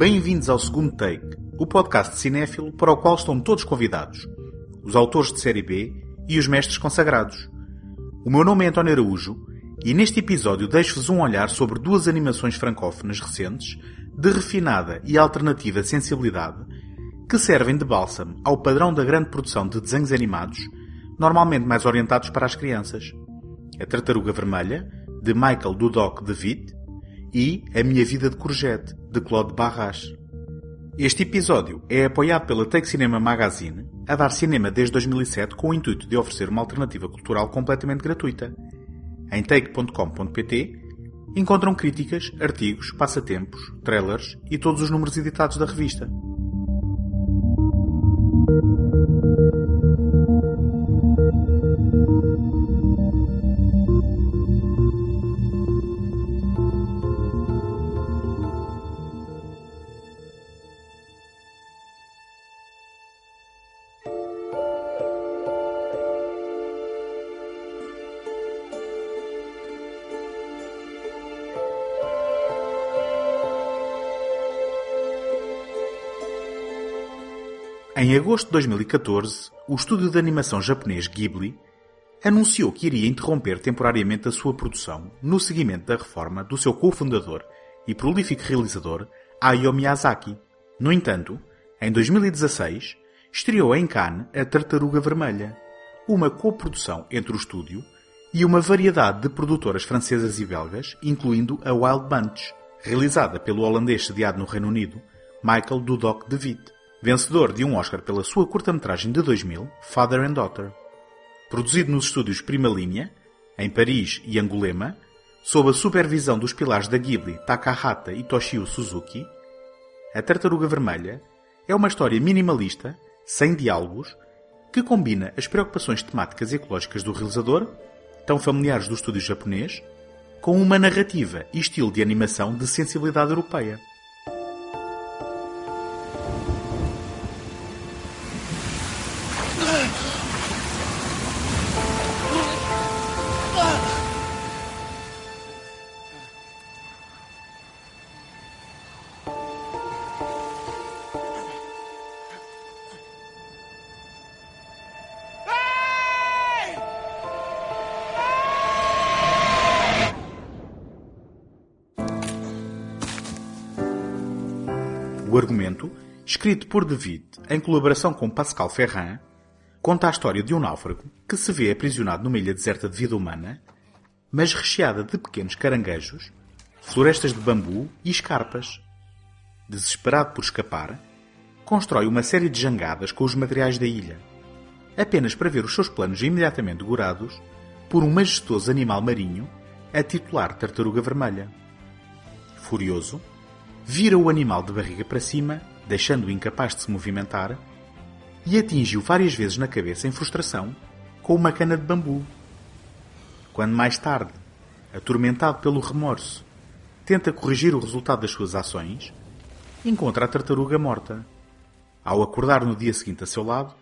Bem-vindos ao segundo take, o podcast cinéfilo para o qual estão todos convidados, os autores de série B e os mestres consagrados. O meu nome é António Araújo e neste episódio deixo-vos um olhar sobre duas animações francófonas recentes de refinada e alternativa sensibilidade que servem de bálsamo ao padrão da grande produção de desenhos animados, normalmente mais orientados para as crianças. A Tartaruga Vermelha, de Michael Dudok de Witt, e A Minha Vida de Courgette, de Claude Barras. Este episódio é apoiado pela Take Cinema Magazine, a dar cinema desde 2007 com o intuito de oferecer uma alternativa cultural completamente gratuita. Em take.com.pt encontram críticas, artigos, passatempos, trailers e todos os números editados da revista. Em agosto de 2014, o estúdio de animação japonês Ghibli anunciou que iria interromper temporariamente a sua produção no seguimento da reforma do seu cofundador e prolífico realizador Hayao Miyazaki. No entanto, em 2016, estreou em Cannes A Tartaruga Vermelha, uma coprodução entre o estúdio e uma variedade de produtoras francesas e belgas, incluindo a Wild Bunch, realizada pelo holandês sediado no Reino Unido, Michael Dudok de Witt vencedor de um Oscar pela sua curta-metragem de 2000, Father and Daughter. Produzido nos estúdios Prima Linha, em Paris e Angulema, sob a supervisão dos pilares da Ghibli Takahata e Toshio Suzuki, A Tartaruga Vermelha é uma história minimalista, sem diálogos, que combina as preocupações temáticas e ecológicas do realizador, tão familiares do estúdio japonês, com uma narrativa e estilo de animação de sensibilidade europeia. Escrito por David em colaboração com Pascal Ferrand, conta a história de um náufrago que se vê aprisionado numa ilha deserta de vida humana, mas recheada de pequenos caranguejos, florestas de bambu e escarpas. Desesperado por escapar, constrói uma série de jangadas com os materiais da ilha, apenas para ver os seus planos imediatamente degorados por um majestoso animal marinho a titular Tartaruga Vermelha. Furioso, vira o animal de barriga para cima, deixando-o incapaz de se movimentar, e atinge-o várias vezes na cabeça em frustração com uma cana de bambu. Quando mais tarde, atormentado pelo remorso, tenta corrigir o resultado das suas ações, encontra a tartaruga morta. Ao acordar no dia seguinte a seu lado,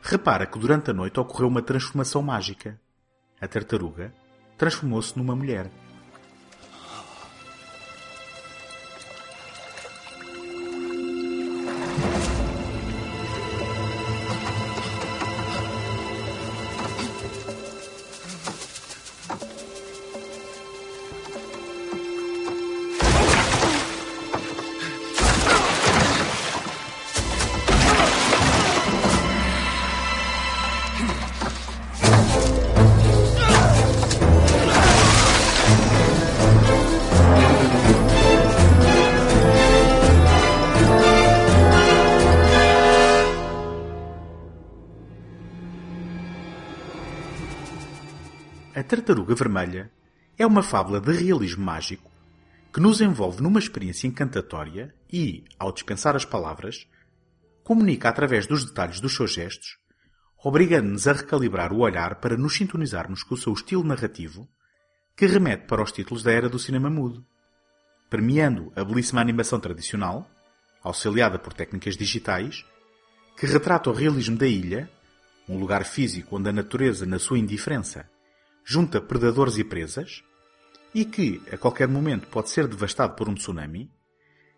repara que durante a noite ocorreu uma transformação mágica. A tartaruga transformou-se numa mulher. Tartaruga Vermelha é uma fábula de realismo mágico que nos envolve numa experiência encantatória e, ao dispensar as palavras, comunica através dos detalhes dos seus gestos, obrigando-nos a recalibrar o olhar para nos sintonizarmos com o seu estilo narrativo, que remete para os títulos da era do cinema mudo, premiando a belíssima animação tradicional, auxiliada por técnicas digitais, que retrata o realismo da ilha, um lugar físico onde a natureza, na sua indiferença, junta predadores e presas, e que, a qualquer momento, pode ser devastado por um tsunami,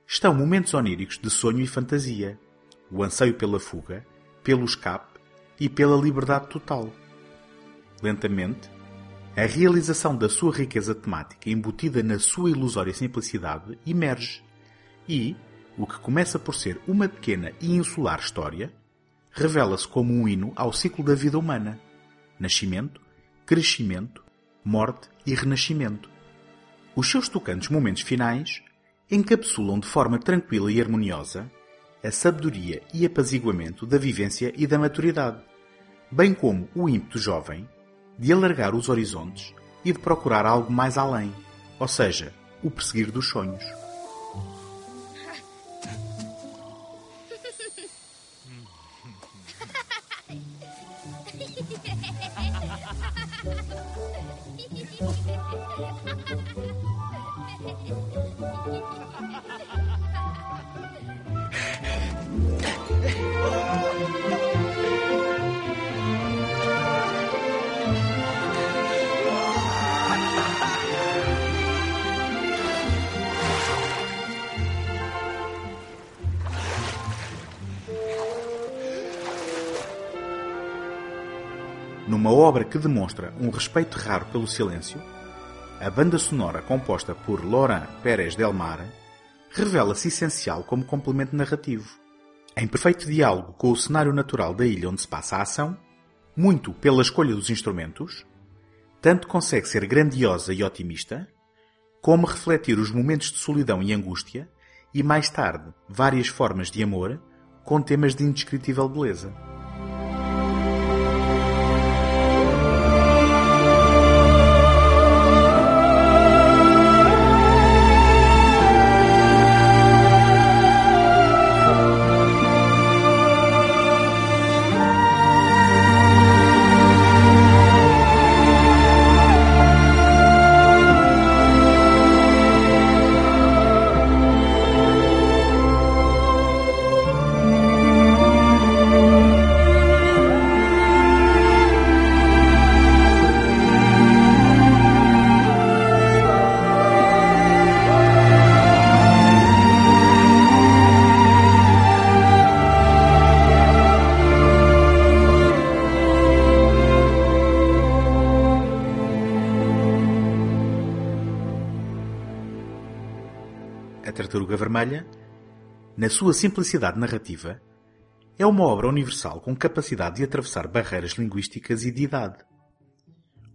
estão momentos oníricos de sonho e fantasia, o anseio pela fuga, pelo escape e pela liberdade total. Lentamente, a realização da sua riqueza temática embutida na sua ilusória simplicidade emerge e, o que começa por ser uma pequena e insular história, revela-se como um hino ao ciclo da vida humana: nascimento, crescimento, morte e renascimento. Os seus tocantes momentos finais encapsulam de forma tranquila e harmoniosa a sabedoria e apaziguamento da vivência e da maturidade, bem como o ímpeto jovem de alargar os horizontes e de procurar algo mais além, ou seja, o perseguir dos sonhos. obra que demonstra um respeito raro pelo silêncio, a banda sonora composta por Laurent Pérez Del Mar revela-se essencial como complemento narrativo. Em perfeito diálogo com o cenário natural da ilha onde se passa a ação, muito pela escolha dos instrumentos, tanto consegue ser grandiosa e otimista, como refletir os momentos de solidão e angústia e, mais tarde, várias formas de amor com temas de indescritível beleza. A Tartaruga Vermelha, na sua simplicidade narrativa, é uma obra universal com capacidade de atravessar barreiras linguísticas e de idade.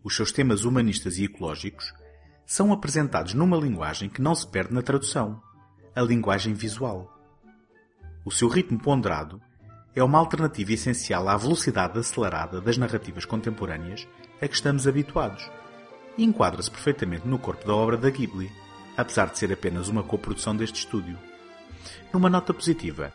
Os seus temas humanistas e ecológicos são apresentados numa linguagem que não se perde na tradução, a linguagem visual. O seu ritmo ponderado é uma alternativa essencial à velocidade acelerada das narrativas contemporâneas a que estamos habituados e enquadra-se perfeitamente no corpo da obra da Ghibli apesar de ser apenas uma coprodução deste estúdio. Numa nota positiva,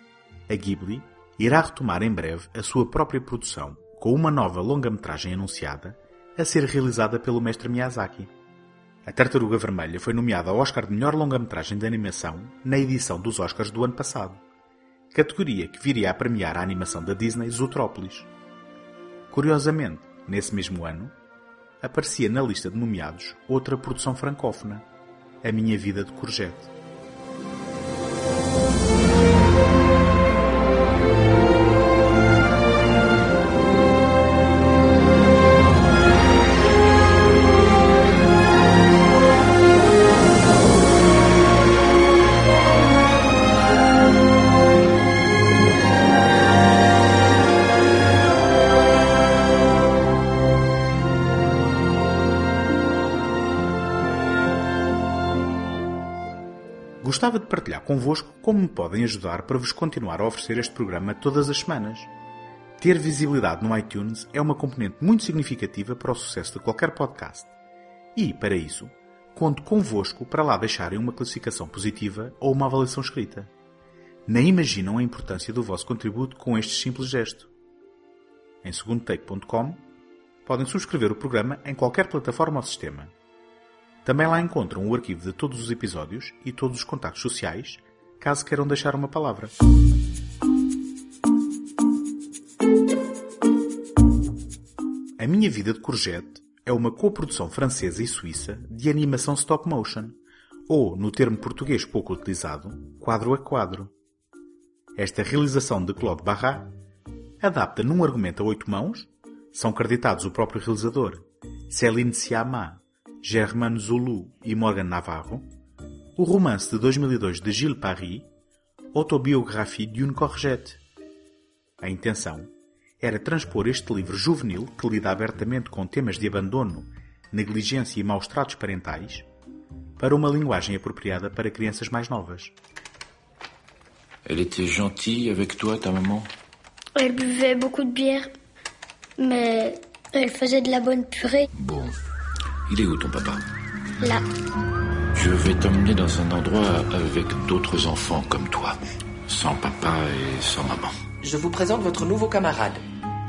a Ghibli irá retomar em breve a sua própria produção, com uma nova longa-metragem anunciada, a ser realizada pelo mestre Miyazaki. A Tartaruga Vermelha foi nomeada ao Oscar de melhor longa-metragem de animação na edição dos Oscars do ano passado, categoria que viria a premiar a animação da Disney Zootrópolis. Curiosamente, nesse mesmo ano, aparecia na lista de nomeados outra produção francófona, a minha vida de courgette. Partilhar convosco como me podem ajudar para vos continuar a oferecer este programa todas as semanas. Ter visibilidade no iTunes é uma componente muito significativa para o sucesso de qualquer podcast. E, para isso, conto convosco para lá deixarem uma classificação positiva ou uma avaliação escrita. Nem imaginam a importância do vosso contributo com este simples gesto. Em segundotake.com podem subscrever o programa em qualquer plataforma ou sistema também lá encontram o arquivo de todos os episódios e todos os contactos sociais, caso queiram deixar uma palavra. A Minha Vida de Courgette é uma coprodução francesa e suíça de animação stop motion, ou, no termo português pouco utilizado, quadro a quadro. Esta realização de Claude Barras adapta num argumento a oito mãos, são creditados o próprio realizador, Céline Sciamma, Germain Zulu e Morgan Navarro, o romance de 2002 de Gilles Paris, Autobiographie d'une Courgette. A intenção era transpor este livro juvenil que lida abertamente com temas de abandono, negligência e maus tratos parentais para uma linguagem apropriada para crianças mais novas. Elle était gentille avec toi, ta maman Elle buvait beaucoup de bière, mais elle faisait de la bonne purée. Bon. Il est où ton papa Là, Je vais t'emmener dans un endroit avec d'autres enfants comme toi. Sans papa et sans maman. Je vous présente votre nouveau camarade,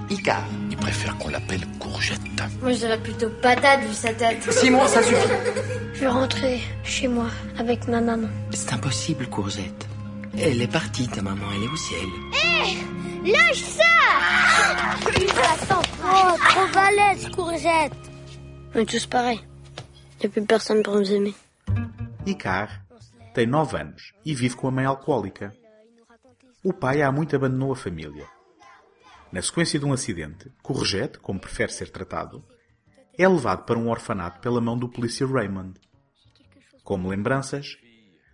Icar. Il préfère qu'on l'appelle Courgette. moi je dirais plutôt patate vu sa tête. Simon, ça suffit. Je vais rentrer chez moi avec ma maman. C'est impossible, Courgette. Elle est partie, ta maman, elle est au ciel. Lâche ça Oh, trop balèze, courgette On est tous pareils. Y a plus personne pour nous aimer. Icar tem 9 anos e vive com a mãe alcoólica. O pai há muito abandonou a família. Na sequência de um acidente, Courgette, como prefere ser tratado, é levado para um orfanato pela mão do polícia Raymond. Como lembranças,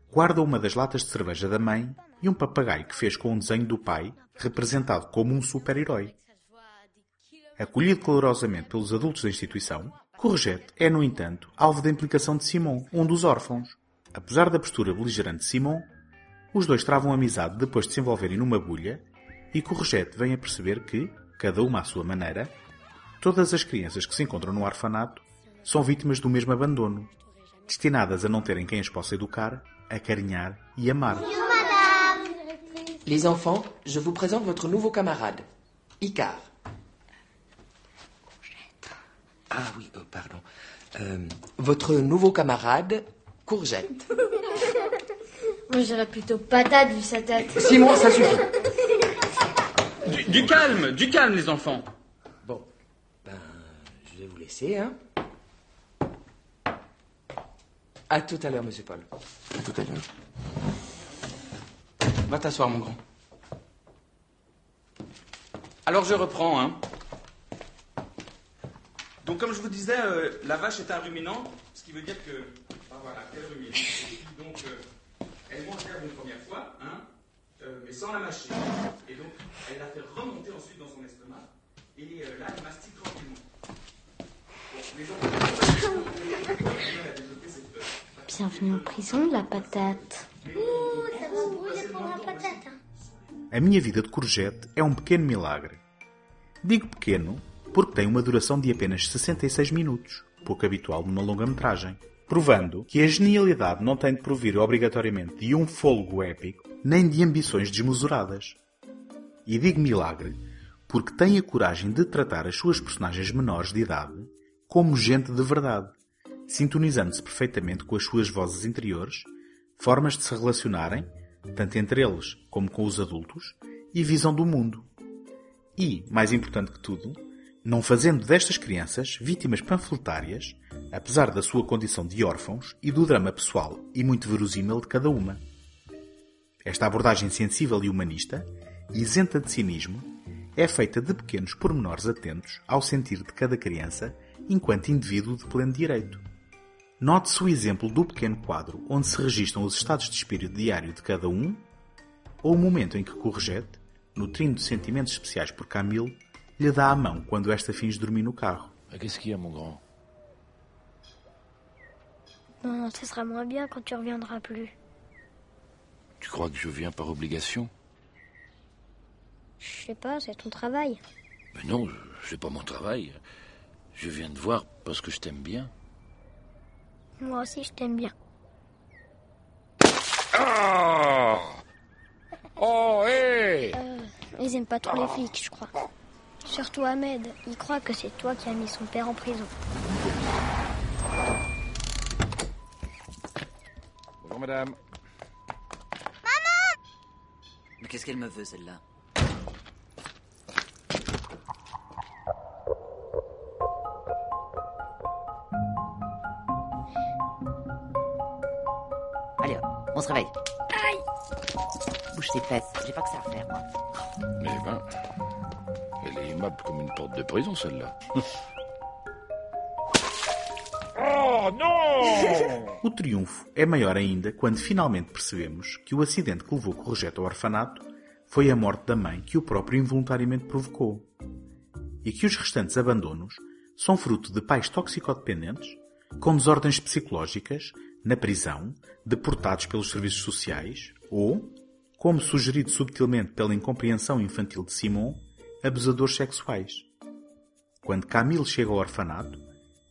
guarda uma das latas de cerveja da mãe e um papagaio que fez com um desenho do pai, representado como um super-herói. Acolhido calorosamente pelos adultos da instituição, Courgette é, no entanto, alvo da implicação de Simon, um dos órfãos. Apesar da postura beligerante de Simon, os dois travam amizade depois de se envolverem numa bulha e Courgette vem a perceber que, cada uma à sua maneira, todas as crianças que se encontram no orfanato são vítimas do mesmo abandono, destinadas a não terem quem as possa educar, acarinhar e amar. Les enfants, je vous présente votre nouveau camarade, Icar. Ah oui, euh, pardon. Euh, votre nouveau camarade, Courgette. Moi je dirais plutôt patate vu sa tête. Simon, ça suffit. Du, du calme, du calme, les enfants. Bon, ben, je vais vous laisser, hein. À tout à l'heure, monsieur Paul. À tout à l'heure. Va t'asseoir, mon grand. Alors je reprends, hein. Donc comme je vous disais, euh, la vache est un ruminant, ce qui veut dire que... Ah voilà, qu'elle rumine. Donc euh, elle mange l'herbe une première fois, hein, euh, mais sans la mâcher. Et donc elle la fait remonter ensuite dans son estomac, et euh, là elle mastique tranquillement. Bon, les enfants, elle a développé cette... euh, Bienvenue en prison, la patate. A minha vida de Courgette é um pequeno milagre. Digo pequeno porque tem uma duração de apenas 66 minutos, pouco habitual numa longa-metragem, provando que a genialidade não tem de provir obrigatoriamente de um fôlego épico, nem de ambições desmesuradas. E digo milagre porque tem a coragem de tratar as suas personagens menores de idade como gente de verdade, sintonizando-se perfeitamente com as suas vozes interiores, formas de se relacionarem, tanto entre eles como com os adultos, e visão do mundo. E, mais importante que tudo, não fazendo destas crianças vítimas panfletárias, apesar da sua condição de órfãos e do drama pessoal e muito verosímil de cada uma. Esta abordagem sensível e humanista, isenta de cinismo, é feita de pequenos pormenores atentos ao sentir de cada criança enquanto indivíduo de pleno direito. Note-se o exemplo do pequeno quadro onde se registram os estados de espírito diário de cada um, ou o momento em que Courgette, nutrindo sentimentos especiais por Camille, lhe dá a mão quando esta finge dormir no carro. Qu'est-ce qu'il y a, mon grand? Non, ce sera moins bien quand tu reviendras plus. Tu crois que je viens par obligation? Je sais pas, c'est ton travail. Mais non, c'est pas mon travail. Je viens te voir parce que je t'aime bien. Moi aussi, je t'aime bien. Ah Oh, hé Euh, ils aiment pas trop les flics, je crois. Surtout Ahmed. Il croit que c'est toi qui as mis son père en prison. Bonjour, madame. Mais qu'est-ce qu'elle me veut, celle-là? Réveille. Bouge tes fesses, j'ai pas que ça à faire, moi. Mais ben, aimable comme une porte de prison, celle-là. O triunfo é maior ainda quando finalmente percebemos que o acidente que levou Corregeto ao orfanato foi a morte da mãe que o próprio involuntariamente provocou. E que os restantes abandonos são fruto de pais toxicodependentes, com desordens psicológicas, na prisão, deportados pelos serviços sociais, ou, como sugerido subtilmente pela incompreensão infantil de Simon, abusadores sexuais. Quando Camille chega ao orfanato,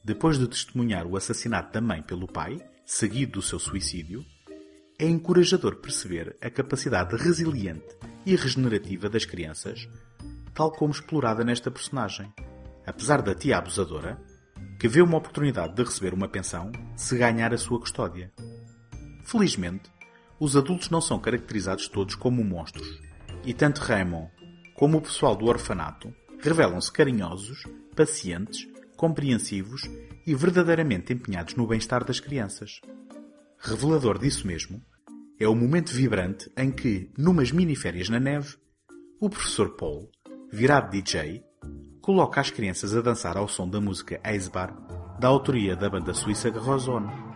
depois de testemunhar o assassinato da mãe pelo pai, seguido do seu suicídio, é encorajador perceber a capacidade resiliente e regenerativa das crianças, tal como explorada nesta personagem, apesar da tia abusadora, que vê uma oportunidade de receber uma pensão se ganhar a sua custódia. Felizmente, os adultos não são caracterizados todos como monstros, e tanto Raymond como o pessoal do orfanato revelam-se carinhosos, pacientes, compreensivos e verdadeiramente empenhados no bem-estar das crianças. Revelador disso mesmo é o momento vibrante em que, numas miniférias na neve, o professor Paul, virado DJ, coloca as crianças a dançar ao som da música Eisbar, da autoria da banda suíça Garrozone.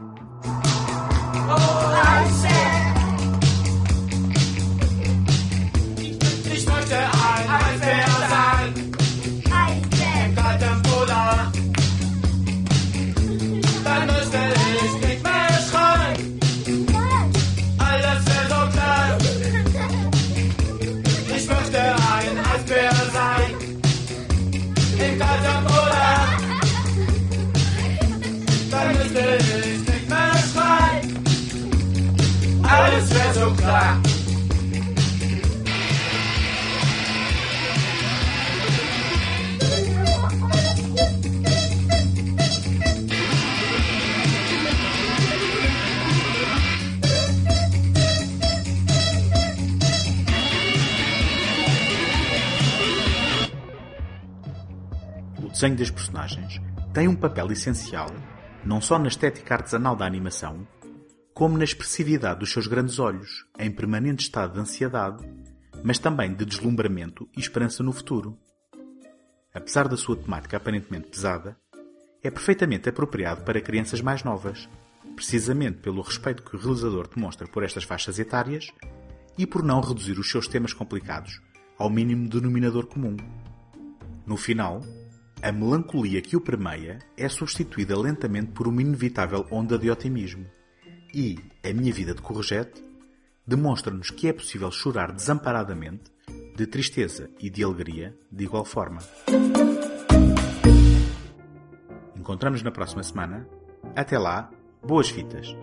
Alles wäre so klar. Desenho das personagens tem um papel essencial não só na estética artesanal da animação, como na expressividade dos seus grandes olhos, em permanente estado de ansiedade, mas também de deslumbramento e esperança no futuro. Apesar da sua temática aparentemente pesada, é perfeitamente apropriado para crianças mais novas, precisamente pelo respeito que o realizador demonstra por estas faixas etárias e por não reduzir os seus temas complicados ao mínimo denominador comum. No final, a melancolia que o permeia é substituída lentamente por uma inevitável onda de otimismo. E A Minha Vida de Corrigete demonstra-nos que é possível chorar desamparadamente, de tristeza e de alegria de igual forma. Encontramos na próxima semana. Até lá, boas fitas!